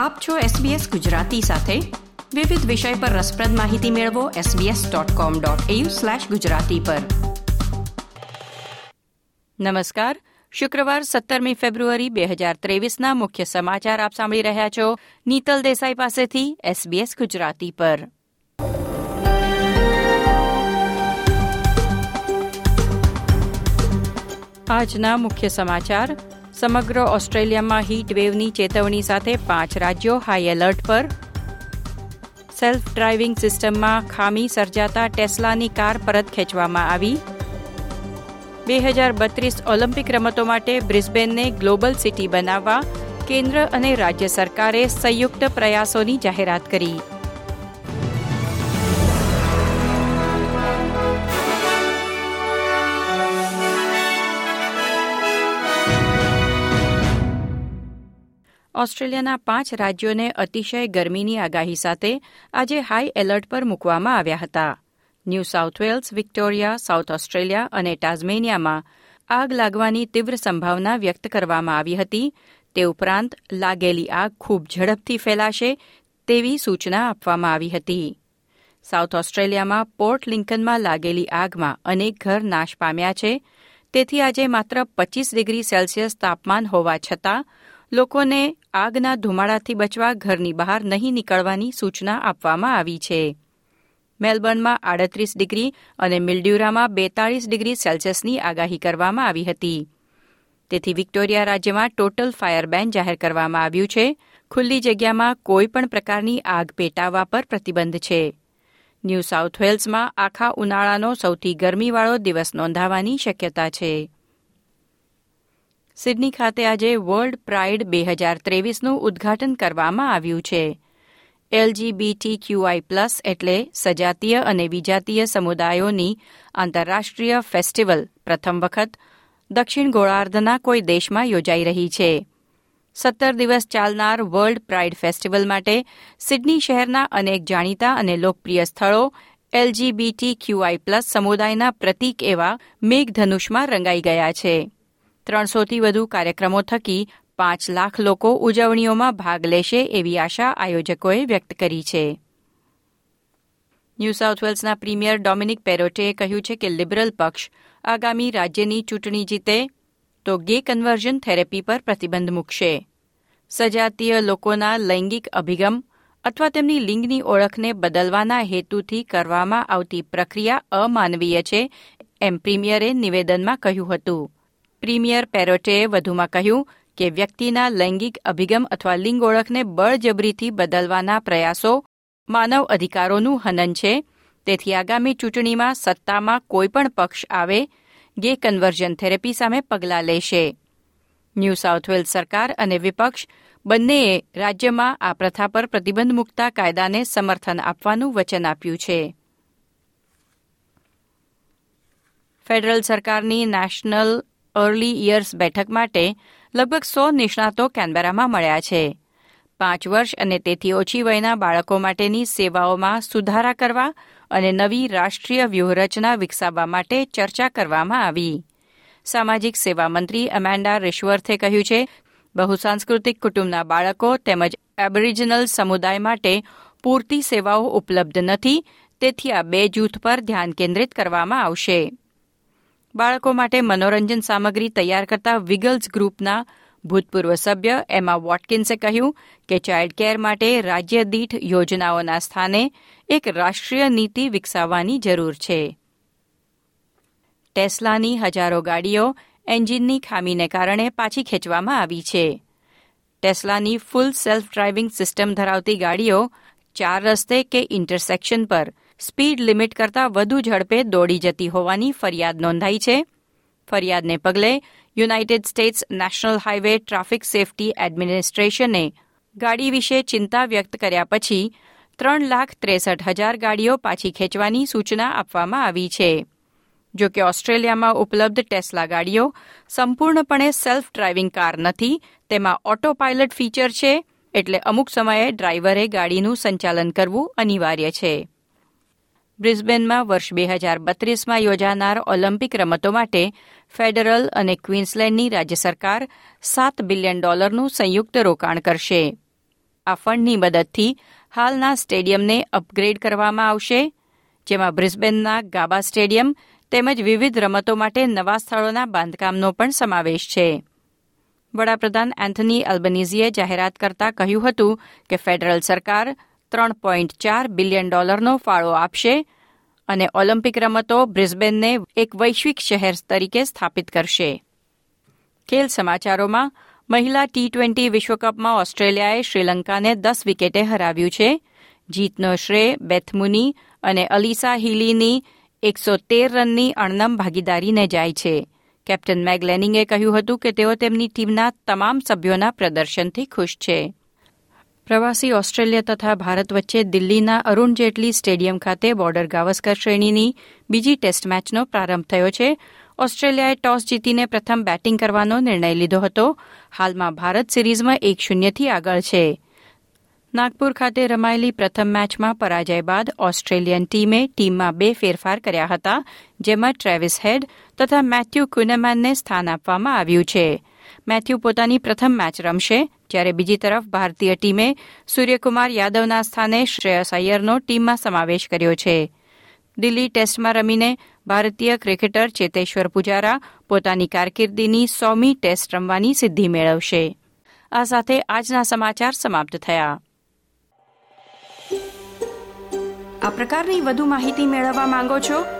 આપ છો SBS ગુજરાતી સાથે. વિવિધ વિષય પર રસપ્રદ માહિતી મેળવો sbs.com.au/gujarati પર. નમસ્કાર. શુક્રવાર સત્તરમી ફેબ્રુઆરી બે હજાર ત્રેવીસના મુખ્ય સમાચાર આપ સાંભળી રહ્યા છો નીતલ દેસાઈ પાસેથી SBS ગુજરાતી પર. આજના મુખ્ય સમાચાર. સમગ્ર ઓસ્ટ્રેલિયામાં હીટ વેવની ચેતવણી સાથે પાંચ રાજ્યો હાઈ એલર્ટ પર. સેલ્ફ ડ્રાઇવિંગ સિસ્ટમમાં ખામી સર્જાતા ટેસ્લાની કાર પરત ખેંચવામાં આવી. બે હજાર બત્રીસ ઓલિમ્પિક રમતો માટે બ્રિસ્બેનને ગ્લોબલ સિટી બનાવવા કેન્દ્ર અને રાજ્ય સરકારે સંયુક્ત પ્રયાસોની જાહેરાત કરી. ઓસ્ટ્રેલિયાના પાંચ રાજ્યોને અતિશય ગરમીની આગાહી સાથે આજે હાઈ એલર્ટ પર મૂકવામાં આવ્યા હતા. New South Wales, Victoria, South Australia અને ટાઝમેનિયામાં આગ લાગવાની તીવ્ર સંભાવના વ્યક્ત કરવામાં આવી હતી. તે ઉપરાંત લાગેલી આગ ખૂબ ઝડપથી ફેલાશે તેવી સૂચના આપવામાં આવી હતી. સાઉથ ઓસ્ટ્રેલિયામાં પોર્ટ લિંકનમાં લાગેલી આગમાં અનેક ઘર નાશ પામ્યા છે. તેથી આજે માત્ર પચીસ ડિગ્રી સેલ્સિયસ તાપમાન હોવા છતાં લોકોને આગના ધુમાડાથી બચવા ઘરની બહાર નહીં નીકળવાની સૂચના આપવામાં આવી છે. મેલબર્નમાં આડત્રીસ ડિગ્રી અને મિલ્ડ્યુરામાં બેતાળીસ ડિગ્રી સેલ્સિયસની આગાહી કરવામાં આવી હતી. તેથી વિક્ટોરિયા રાજ્યમાં ટોટલ ફાયર બેન જાહેર કરવામાં આવ્યું છે. ખુલ્લી જગ્યામાં કોઈપણ પ્રકારની આગ પેટાવવા પર પ્રતિબંધ છે. ન્યૂ સાઉથ વેલ્સમાં આખા ઉનાળાનો સૌથી ગરમીવાળો દિવસ નોંધાવાની શક્યતા છે. સિડની ખાતે આજે વર્લ્ડ પ્રાઇડ બે હજાર ત્રેવીસનું ઉદ્ઘાટન કરવામાં આવ્યું છે. એલજીબીટી ક્યુઆઈ પ્લસ એટલે સજાતીય અને વિજાતીય સમુદાયોની આંતરરાષ્ટ્રીય ફેસ્ટિવલ પ્રથમ વખત દક્ષિણ ગોળાર્ધના કોઈ દેશમાં યોજાઈ રહી છે. સત્તર દિવસ ચાલનાર વર્લ્ડ પ્રાઇડ ફેસ્ટિવલ માટે સિડની શહેરના અનેક જાણીતા અને લોકપ્રિય સ્થળો એલજીબીટી ક્યુઆઈ પ્લસ સમુદાયના પ્રતીક એવા મેઘધનુષમાં રંગાઈ ગયા છે. ત્રણસોથી વધુ કાર્યક્રમો થકી પાંચ લાખ લોકો ઉજવણીઓમાં ભાગ લેશે એવી આશા આયોજકોએ વ્યક્ત કરી છે. ન્યૂ સાઉથ વેલ્સના પ્રીમિયર ડોમિનિક પેરોટેએ કહ્યું છે કે લિબરલ પક્ષ આગામી રાજ્યની ચૂંટણી જીતે તો ગે કન્વર્ઝન થેરેપી પર પ્રતિબંધ મૂકશે. સજાતીય લોકોના લૈંગિક અભિગમ અથવા તેમની લિંગની ઓળખને બદલવાના હેતુથી કરવામાં આવતી પ્રક્રિયા અમાનવીય છે, એમ પ્રીમિયરે નિવેદનમાં કહ્યું હતું. પ્રીમિયર પેરોટેએ વધુમાં કહ્યું કે વ્યક્તિના લૈંગિક અભિગમ અથવા લિંગ ઓળખને બળજબરીથી બદલવાના પ્રયાસો માનવ અધિકારોનું હનન છે. તેથી આગામી ચૂંટણીમાં સત્તામાં કોઈપણ પક્ષ આવે, ગે કન્વર્ઝન થેરેપી સામે પગલાં લેશે. ન્યૂ સાઉથ વેલ્સ સરકાર અને વિપક્ષ બંનેએ રાજ્યમાં આ પ્રથા પર પ્રતિબંધ મૂકતા કાયદાને સમર્થન આપવાનું વચન આપ્યું છે. ફેડરલ સરકારની નેશનલ અર્લી ઇયર્સ બેઠક માટે લગભગ સો નિષ્ણાતો કેનબેરામાં મળ્યા છે. પાંચ વર્ષ અને તેથી ઓછી વયના બાળકો માટેની સેવાઓમાં સુધારા કરવા અને નવી રાષ્ટ્રીય વ્યૂહરચના વિકસાવવા માટે ચર્ચા કરવામાં આવી. સામાજિક સેવા મંત્રી અમેન્ડા રિશ્વર્થે કહ્યું છે, બહુસાંસ્કૃતિક કુટુંબના બાળકો તેમજ એબરિજિનલ સમુદાય માટે પૂરતી સેવાઓ ઉપલબ્ધ નથી, તેથી આ બે જૂથ પર ધ્યાન કેન્દ્રિત કરવામાં આવશે. બાળકો માટે મનોરંજન સામગ્રી તૈયાર કરતા વિગલ્સ ગ્રુપના ભૂતપૂર્વ સભ્ય એમા વોટકિન્સે કહ્યું કે ચાઇલ્ડ કેર માટે રાજ્ય દીઠ યોજનાઓના સ્થાને એક રાષ્ટ્રીય નીતિ વિકસાવવાની જરૂર છે. ટેસ્લાની હજારો ગાડીઓ એન્જિનની ખામીને કારણે પાછી ખેંચવામાં આવી છે. ટેસ્લાની ફૂલ સેલ્ફ ડ્રાઇવિંગ સિસ્ટમ ધરાવતી ગાડીઓ ચાર રસ્તે કે ઇન્ટરસેક્શન પર સ્પીડ લિમિટ કરતાં વધુ ઝડપે દોડી જતી હોવાની ફરિયાદ નોંધાઈ છે. ફરિયાદને પગલે United States National Highway Traffic Safety એડમિનિસ્ટ્રેશને ગાડી વિશે ચિંતા વ્યક્ત કર્યા પછી ત્રણ લાખ ત્રેસઠ હજાર ગાડીઓ પાછી ખેંચવાની સૂચના આપવામાં આવી છે. જો કે ઓસ્ટ્રેલિયામાં ઉપલબ્ધ ટેસ્લા ગાડીઓ સંપૂર્ણપણે સેલ્ફ ડ્રાઇવિંગ કાર નથી, તેમાં ઓટો પાયલટ ફીચર છે, એટલે અમુક સમયે ડ્રાઈવરે ગાડીનું સંચાલન કરવું અનિવાર્ય છે. બ્રિસ્બેનમાં વર્ષ બે હજાર બત્રીસમાં યોજાનાર ઓલિમ્પિક રમતો માટે ફેડરલ અને ક્વીન્સલેન્ડની રાજ્ય સરકાર સાત બિલિયન ડોલરનું સંયુક્ત રોકાણ કરશે. આ ફંડની મદદથી હાલના સ્ટેડિયમને અપગ્રેડ કરવામાં આવશે, જેમાં બ્રિસ્બેનના ગાબા સ્ટેડિયમ તેમજ વિવિધ રમતો માટે નવા સ્થળોના બાંધકામનો પણ સમાવેશ છે. વડાપ્રધાન એન્થની અલ્બનીઝીએ જાહેરાત કરતા કહ્યું હતું કે ફેડરલ સરકાર ત્રણ પોઈન્ટ ચાર બિલિયન ડોલરનો ફાળો આપશે અને ઓલિમ્પિક રમતો બ્રિસ્બેનને એક વૈશ્વિક શહેર તરીકે સ્થાપિત કરશે. ખેલ સમાચારોમાં મહિલા ટી ટ્વેન્ટી વિશ્વકપમાં ઓસ્ટ્રેલિયાએ શ્રીલંકાને દસ વિકેટે હરાવ્યું છે. જીતનો શ્રેય બેથમુની અને અલીસા હિલીની એકસો તેર રનની અણનમ ભાગીદારીને જાય છે. કેપ્ટન મેગ લેનિંગે કહ્યું હતું કે તેઓ તેમની ટીમના તમામ સભ્યોના પ્રદર્શનથી ખુશ છે. પ્રવાસી ઓસ્ટ્રેલિયા તથા ભારત વચ્ચે દિલ્હીના અરુણ જેટલી સ્ટેડિયમ ખાતે બોર્ડર ગાવસ્કર શ્રેણીની બીજી ટેસ્ટ મેચનો પ્રારંભ થયો છે. ઓસ્ટ્રેલિયાએ ટોસ જીતીને પ્રથમ બેટિંગ કરવાનો નિર્ણય લીધો હતો. હાલમાં ભારત સિરીઝમાં એક શૂન્યથી આગળ છે. નાગપુર ખાતે રમાયેલી પ્રથમ મેચમાં પરાજય બાદ ઓસ્ટ્રેલિયન ટીમે ટીમમાં બે ફેરફાર કર્યા હતા, જેમાં ટ્રેવિસ હેડ તથા મેથ્યુ કુનેમેનને સ્થાન આપવામાં આવ્યું છે. મેથ્યુ પોતાની પ્રથમ મેચ રમશે, જ્યારે બીજી તરફ ભારતીય ટીમે સૂર્યકુમાર યાદવના સ્થાને શ્રેયસ અય્યરનો ટીમમાં સમાવેશ કર્યો છે. દિલ્હી ટેસ્ટમાં રમીને ભારતીય ક્રિકેટર ચેતેશ્વર પુજારા પોતાની કારકિર્દીની સોમી ટેસ્ટ રમવાની સિદ્ધિ મેળવશે. આ સાથે આજના સમાચાર સમાપ્ત થયા. આ પ્રકારની વધુ માહિતી મેળવવા માંગો છો